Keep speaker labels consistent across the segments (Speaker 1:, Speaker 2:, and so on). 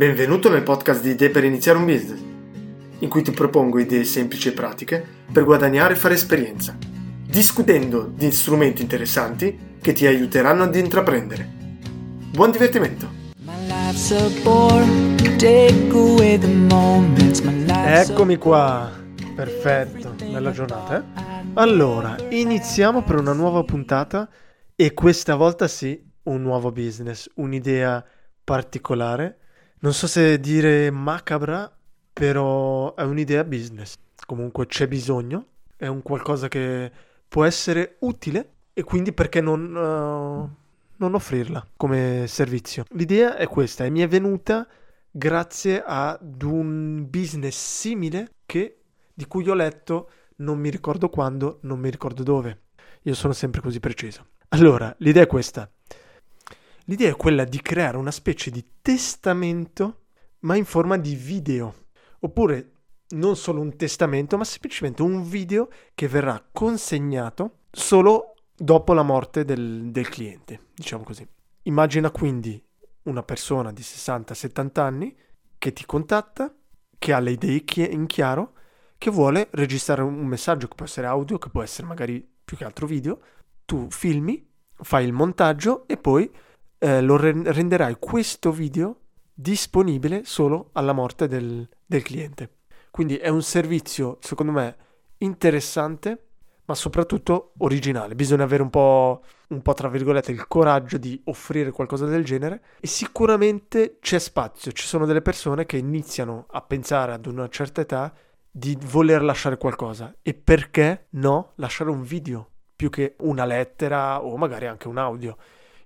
Speaker 1: Benvenuto nel podcast di Idee per iniziare un business, in cui ti propongo idee semplici e pratiche per guadagnare e fare esperienza, discutendo di strumenti interessanti che ti aiuteranno ad intraprendere. Buon divertimento!
Speaker 2: Eccomi qua, perfetto, bella giornata. Eh? Allora, iniziamo per una nuova puntata e questa volta sì, un nuovo business, un'idea particolare non so se dire macabra, però è un'idea business. Comunque c'è bisogno, è un qualcosa che può essere utile e quindi perché non, uh, non offrirla come servizio. L'idea è questa e mi è venuta grazie ad un business simile che, di cui ho letto non mi ricordo quando, non mi ricordo dove. Io sono sempre così preciso. Allora, l'idea è questa. L'idea è quella di creare una specie di testamento, ma in forma di video. Oppure non solo un testamento, ma semplicemente un video che verrà consegnato solo dopo la morte del, del cliente, diciamo così. Immagina quindi una persona di 60-70 anni che ti contatta, che ha le idee in chiaro, che vuole registrare un messaggio che può essere audio, che può essere magari più che altro video, tu filmi, fai il montaggio e poi eh, lo renderai questo video disponibile solo alla morte del, del cliente. Quindi è un servizio, secondo me, interessante, ma soprattutto originale. Bisogna avere un po', un po', tra virgolette, il coraggio di offrire qualcosa del genere e sicuramente c'è spazio. Ci sono delle persone che iniziano a pensare ad una certa età di voler lasciare qualcosa. E perché no lasciare un video più che una lettera o magari anche un audio?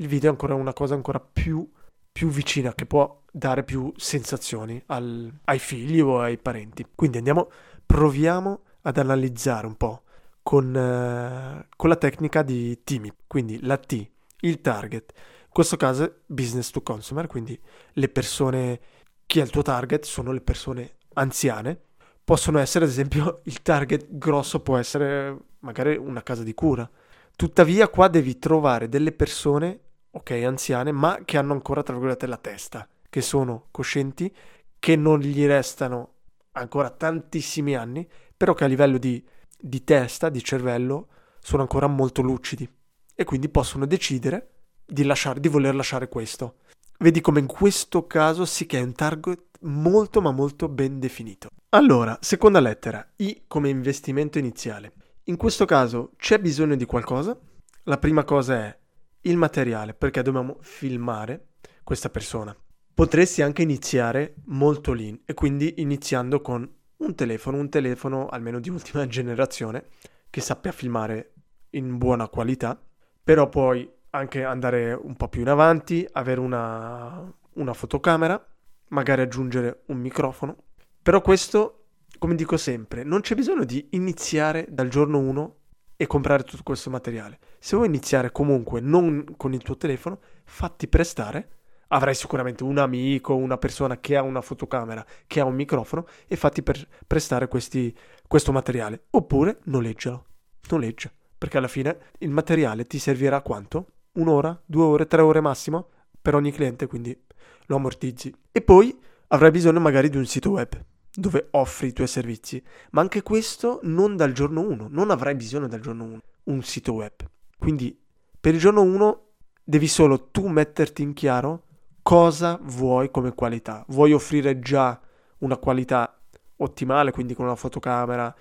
Speaker 2: Il video è ancora una cosa ancora più, più vicina che può dare più sensazioni al, ai figli o ai parenti. Quindi andiamo, proviamo ad analizzare un po' con, eh, con la tecnica di TIMI, quindi la T, il target. In questo caso business to consumer, quindi le persone, chi è il tuo target sono le persone anziane. Possono essere, ad esempio, il target grosso può essere magari una casa di cura. Tuttavia qua devi trovare delle persone ok, anziane, ma che hanno ancora, tra virgolette, la testa, che sono coscienti, che non gli restano ancora tantissimi anni, però che a livello di, di testa, di cervello, sono ancora molto lucidi e quindi possono decidere di, lasciare, di voler lasciare questo. Vedi come in questo caso sì che è un target molto ma molto ben definito. Allora, seconda lettera, I come investimento iniziale. In questo caso c'è bisogno di qualcosa. La prima cosa è il materiale perché dobbiamo filmare questa persona. Potresti anche iniziare molto lean e quindi iniziando con un telefono, un telefono almeno di ultima generazione che sappia filmare in buona qualità, però puoi anche andare un po' più in avanti, avere una, una fotocamera, magari aggiungere un microfono. Però questo, come dico sempre, non c'è bisogno di iniziare dal giorno 1 e comprare tutto questo materiale. Se vuoi iniziare comunque non con il tuo telefono, fatti prestare. Avrai sicuramente un amico, una persona che ha una fotocamera, che ha un microfono e fatti per prestare questi, questo materiale. Oppure noleggialo. Noleggia. Perché alla fine il materiale ti servirà quanto? Un'ora, due ore, tre ore massimo per ogni cliente, quindi lo ammortizzi. E poi avrai bisogno magari di un sito web dove offri i tuoi servizi, ma anche questo non dal giorno 1, non avrai bisogno dal giorno 1 un sito web. Quindi per il giorno 1 devi solo tu metterti in chiaro cosa vuoi come qualità. Vuoi offrire già una qualità ottimale, quindi con una fotocamera,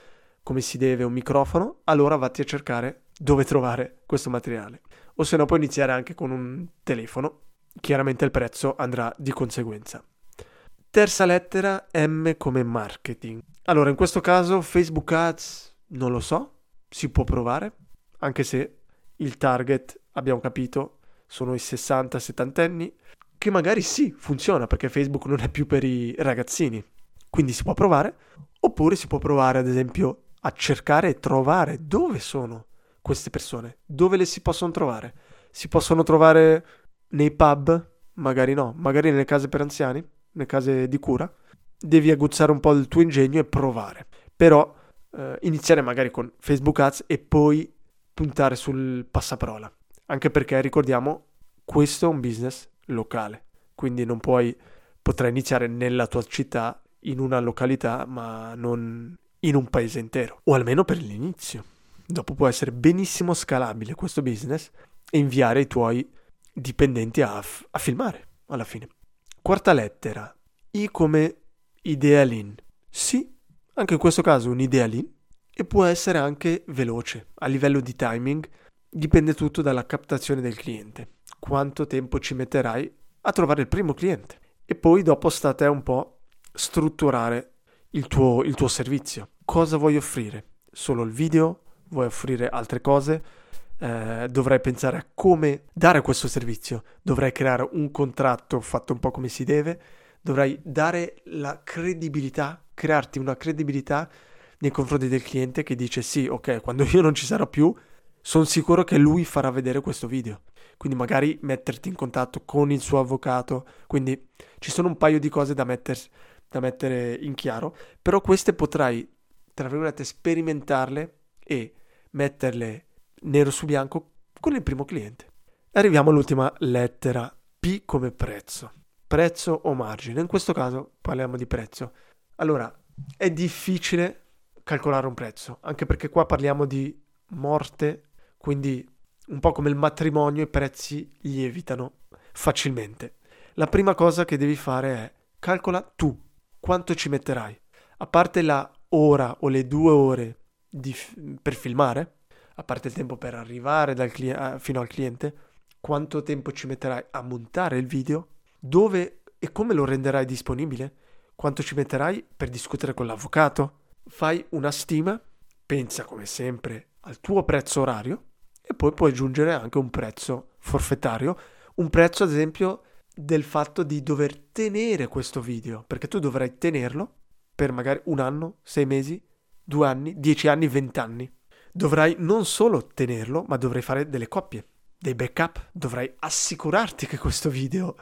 Speaker 2: come si deve, un microfono, allora vatti a cercare dove trovare questo materiale. O se no puoi iniziare anche con un telefono, chiaramente il prezzo andrà di conseguenza. Terza lettera, M come marketing. Allora, in questo caso Facebook Ads non lo so, si può provare, anche se il target, abbiamo capito, sono i 60-70 anni, che magari sì, funziona perché Facebook non è più per i ragazzini. Quindi si può provare, oppure si può provare ad esempio a cercare e trovare dove sono queste persone, dove le si possono trovare. Si possono trovare nei pub? Magari no, magari nelle case per anziani? Le case di cura, devi aguzzare un po' il tuo ingegno e provare. Però eh, iniziare magari con Facebook Ads e poi puntare sul passaparola. Anche perché ricordiamo, questo è un business locale, quindi non puoi potrai iniziare nella tua città, in una località, ma non in un paese intero, o almeno per l'inizio. Dopo può essere benissimo scalabile questo business e inviare i tuoi dipendenti a, f- a filmare alla fine. Quarta lettera, I come idea lean. Sì, anche in questo caso un'idea lean e può essere anche veloce. A livello di timing dipende tutto dalla captazione del cliente. Quanto tempo ci metterai a trovare il primo cliente? E poi dopo sta a te un po' strutturare il tuo, il tuo servizio. Cosa vuoi offrire? Solo il video? Vuoi offrire altre cose? Eh, dovrai pensare a come dare questo servizio. Dovrai creare un contratto fatto un po' come si deve. Dovrai dare la credibilità, crearti una credibilità nei confronti del cliente che dice sì, ok, quando io non ci sarò più, sono sicuro che lui farà vedere questo video. Quindi magari metterti in contatto con il suo avvocato. Quindi ci sono un paio di cose da, metter, da mettere in chiaro, però queste potrai, tra virgolette, sperimentarle e metterle nero su bianco con il primo cliente. Arriviamo all'ultima lettera, P come prezzo. Prezzo o margine. In questo caso parliamo di prezzo. Allora, è difficile calcolare un prezzo, anche perché qua parliamo di morte, quindi un po' come il matrimonio i prezzi lievitano facilmente. La prima cosa che devi fare è calcola tu quanto ci metterai. A parte la ora o le due ore di, per filmare, a parte il tempo per arrivare cli- fino al cliente, quanto tempo ci metterai a montare il video, dove e come lo renderai disponibile, quanto ci metterai per discutere con l'avvocato, fai una stima, pensa come sempre al tuo prezzo orario e poi puoi aggiungere anche un prezzo forfettario, un prezzo ad esempio del fatto di dover tenere questo video, perché tu dovrai tenerlo per magari un anno, sei mesi, due anni, dieci anni, vent'anni. Dovrai non solo tenerlo, ma dovrai fare delle coppie, dei backup, dovrai assicurarti che questo video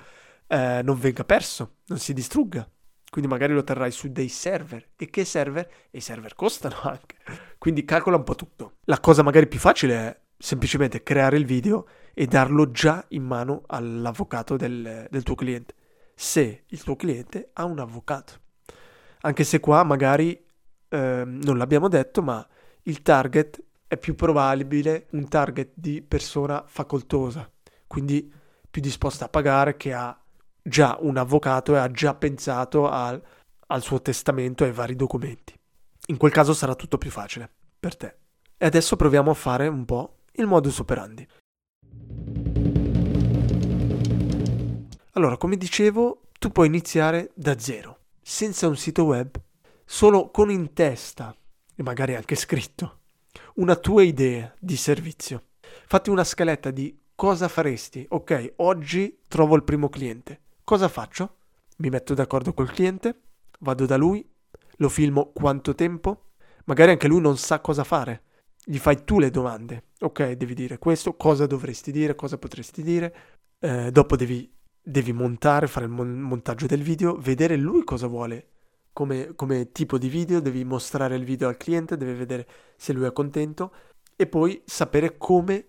Speaker 2: eh, non venga perso, non si distrugga. Quindi magari lo terrai su dei server. E che server? E i server costano anche. Quindi calcola un po' tutto. La cosa magari più facile è semplicemente creare il video e darlo già in mano all'avvocato del, del tuo cliente. Se il tuo cliente ha un avvocato. Anche se qua magari eh, non l'abbiamo detto, ma il target è più probabile un target di persona facoltosa, quindi più disposta a pagare che ha già un avvocato e ha già pensato al, al suo testamento e ai vari documenti. In quel caso sarà tutto più facile per te. E adesso proviamo a fare un po' il modus operandi. Allora, come dicevo, tu puoi iniziare da zero, senza un sito web, solo con in testa, e magari anche scritto, una tua idea di servizio. Fatti una scaletta di cosa faresti. Ok, oggi trovo il primo cliente. Cosa faccio? Mi metto d'accordo col cliente, vado da lui, lo filmo quanto tempo, magari anche lui non sa cosa fare. Gli fai tu le domande. Ok, devi dire questo, cosa dovresti dire, cosa potresti dire. Eh, dopo devi, devi, montare, fare il mon- montaggio del video, vedere lui cosa vuole come, come tipo di video, devi mostrare il video al cliente, devi vedere se lui è contento e poi sapere come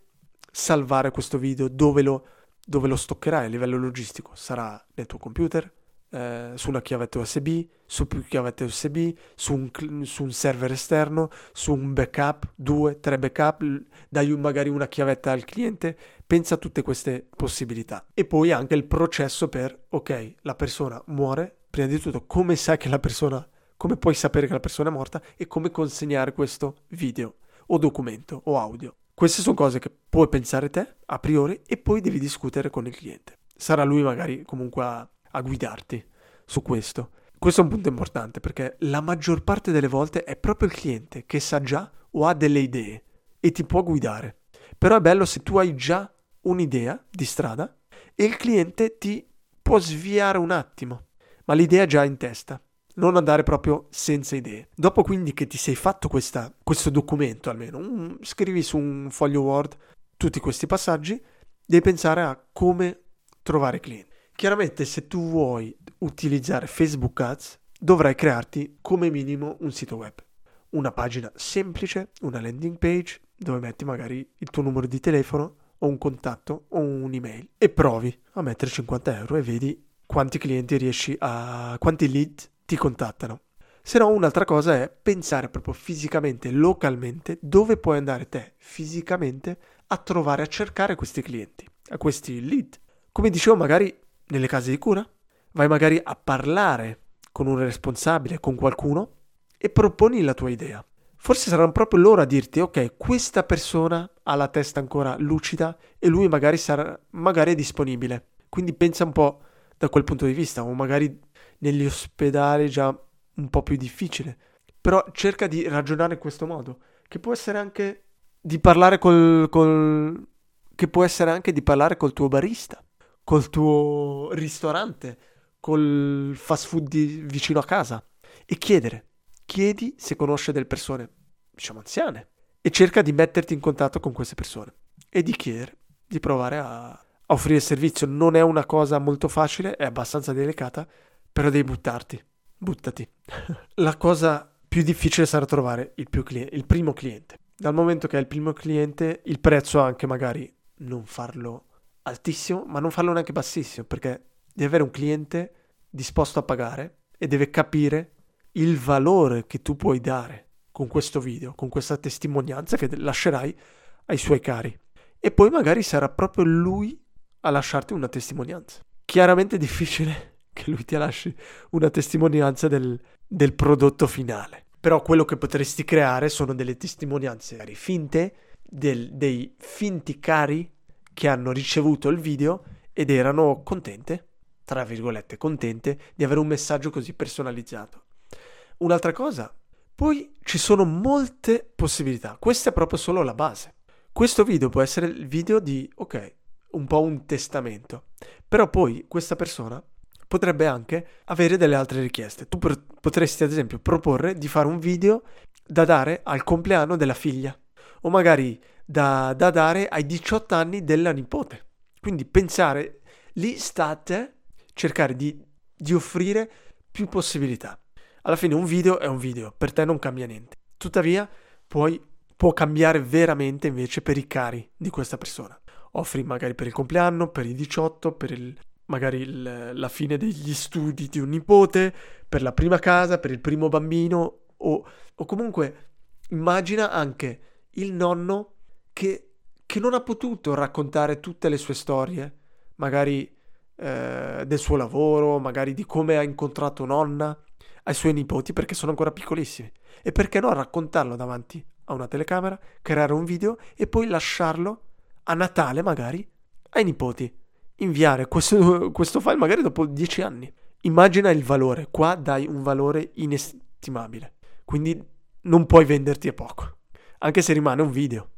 Speaker 2: salvare questo video, dove lo dove lo stoccherai a livello logistico? Sarà nel tuo computer, eh, su una chiavetta USB, su più chiavette USB, su un, su un, server esterno, su un backup, due, tre backup, dai magari una chiavetta al cliente, pensa a tutte queste possibilità. E poi anche il processo per, ok, la persona muore, prima di tutto come sai che la persona, come puoi sapere che la persona è morta e come consegnare questo video o documento o audio. Queste sono cose che puoi pensare te a priori e poi devi discutere con il cliente. Sarà lui magari comunque a, a guidarti su questo. Questo è un punto importante perché la maggior parte delle volte è proprio il cliente che sa già o ha delle idee e ti può guidare. Però è bello se tu hai già un'idea di strada e il cliente ti può sviare un attimo, ma l'idea è già in testa non andare proprio senza idee. Dopo quindi che ti sei fatto questa, questo documento almeno, un, scrivi su un foglio Word tutti questi passaggi, devi pensare a come trovare clienti. Chiaramente se tu vuoi utilizzare Facebook Ads dovrai crearti come minimo un sito web, una pagina semplice, una landing page dove metti magari il tuo numero di telefono o un contatto o un'email e provi a mettere 50 euro e vedi quanti clienti riesci a... quanti lead ti contattano. Se no, un'altra cosa è pensare proprio fisicamente, localmente, dove puoi andare te fisicamente a trovare, a cercare questi clienti, a questi lead. Come dicevo, magari nelle case di cura, vai magari a parlare con un responsabile, con qualcuno e proponi la tua idea. Forse saranno proprio loro a dirti, ok, questa persona ha la testa ancora lucida e lui magari sarà magari è disponibile. Quindi pensa un po' da quel punto di vista, o magari negli ospedali già un po' più difficile. Però cerca di ragionare in questo modo, che può essere anche di parlare col, col che può essere anche di parlare col tuo barista, col tuo ristorante, col fast food vicino a casa e chiedere. Chiedi se conosce delle persone, diciamo anziane, e cerca di metterti in contatto con queste persone e di chiedere, di provare a offrire servizio. Non è una cosa molto facile, è abbastanza delicata, però devi buttarti buttati. La cosa più difficile sarà trovare il, cliente, il, primo cliente. Dal momento che è il primo cliente, il prezzo anche magari non farlo altissimo, ma non farlo neanche bassissimo, perché devi avere un cliente disposto a pagare e deve capire il valore che tu puoi dare con questo video, con questa testimonianza che lascerai ai suoi cari. E poi magari sarà proprio lui a lasciarti una testimonianza. Chiaramente è difficile che lui ti lasci una testimonianza del, del prodotto finale. Però quello che potresti creare sono delle testimonianze finte, del, dei finti cari che hanno ricevuto il video ed erano contente, tra virgolette, contente di avere un messaggio così personalizzato. Un'altra cosa, poi ci sono molte possibilità, questa è proprio solo la base. Questo video può essere il video di, ok, un po' un testamento, però poi questa persona potrebbe anche avere delle altre richieste. Tu potresti ad esempio proporre di fare un video da dare al compleanno della figlia o magari da, da dare ai 18 anni della nipote. Quindi pensare, lì state cercare di, di offrire più possibilità. Alla fine un video è un video, per te non cambia niente. Tuttavia puoi, può cambiare veramente invece per i cari di questa persona. Offri magari per il compleanno, per i 18, per il magari il, la fine degli studi di un nipote, per la prima casa, per il primo bambino o, o comunque immagina anche il nonno che, che, non ha potuto raccontare tutte le sue storie, magari eh, del suo lavoro, magari di come ha incontrato nonna ai suoi nipoti perché sono ancora piccolissimi. E perché no raccontarlo davanti a una telecamera, creare un video e poi lasciarlo a Natale magari ai nipoti. Inviare questo, questo file magari dopo dieci anni. Immagina il valore, qua dai un valore inestimabile, quindi non puoi venderti a poco, anche se rimane un video.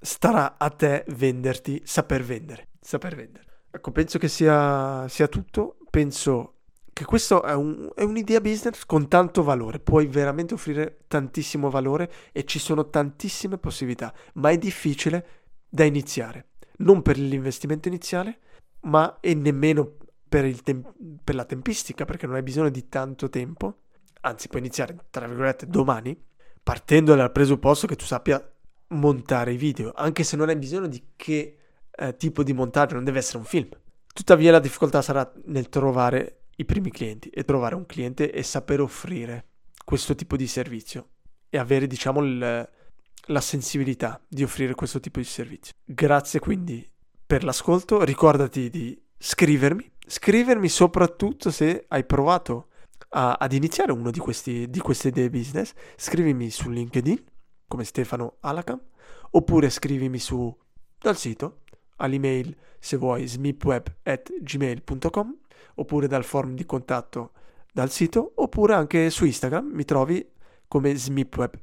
Speaker 2: Starà a te venderti, saper vendere, saper vendere. Ecco, penso che sia, sia tutto, penso che questo è, un, è, un'idea business con tanto valore, puoi veramente offrire tantissimo valore e ci sono tantissime possibilità, ma è difficile da iniziare non per l'investimento iniziale, ma e nemmeno per, tem- per la tempistica, perché non hai bisogno di tanto tempo, anzi puoi iniziare, tra virgolette, domani, partendo dal presupposto che tu sappia montare i video, anche se non hai bisogno di che eh, tipo di montaggio, non deve essere un film. Tuttavia la difficoltà sarà nel trovare i primi clienti e trovare un cliente e saper offrire questo tipo di servizio e avere, diciamo, il, la sensibilità di offrire questo tipo di servizio. Grazie quindi per l'ascolto, ricordati di scrivermi, scrivermi soprattutto se hai provato a, ad iniziare uno di, questi, di queste idee business, scrivimi su LinkedIn come Stefano Alacam oppure scrivimi su dal sito all'email se vuoi smipweb.gmail.com oppure dal form di contatto dal sito oppure anche su Instagram mi trovi come smipweb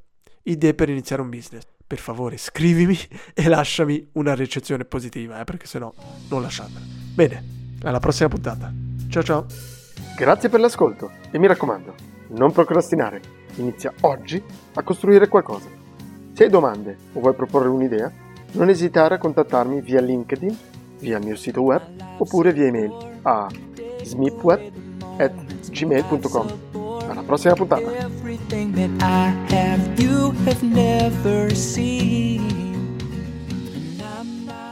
Speaker 2: idee per iniziare un business. Per favore scrivimi e lasciami una recensione positiva, eh, perché sennò non lasciatela. Bene, alla prossima puntata. Ciao ciao.
Speaker 1: Grazie per l'ascolto e mi raccomando, non procrastinare. Inizia oggi a costruire qualcosa. Se hai domande o vuoi proporre un'idea, non esitare a contattarmi via LinkedIn, via il mio sito web oppure via email a smipweb.gmail.com. Alla prossima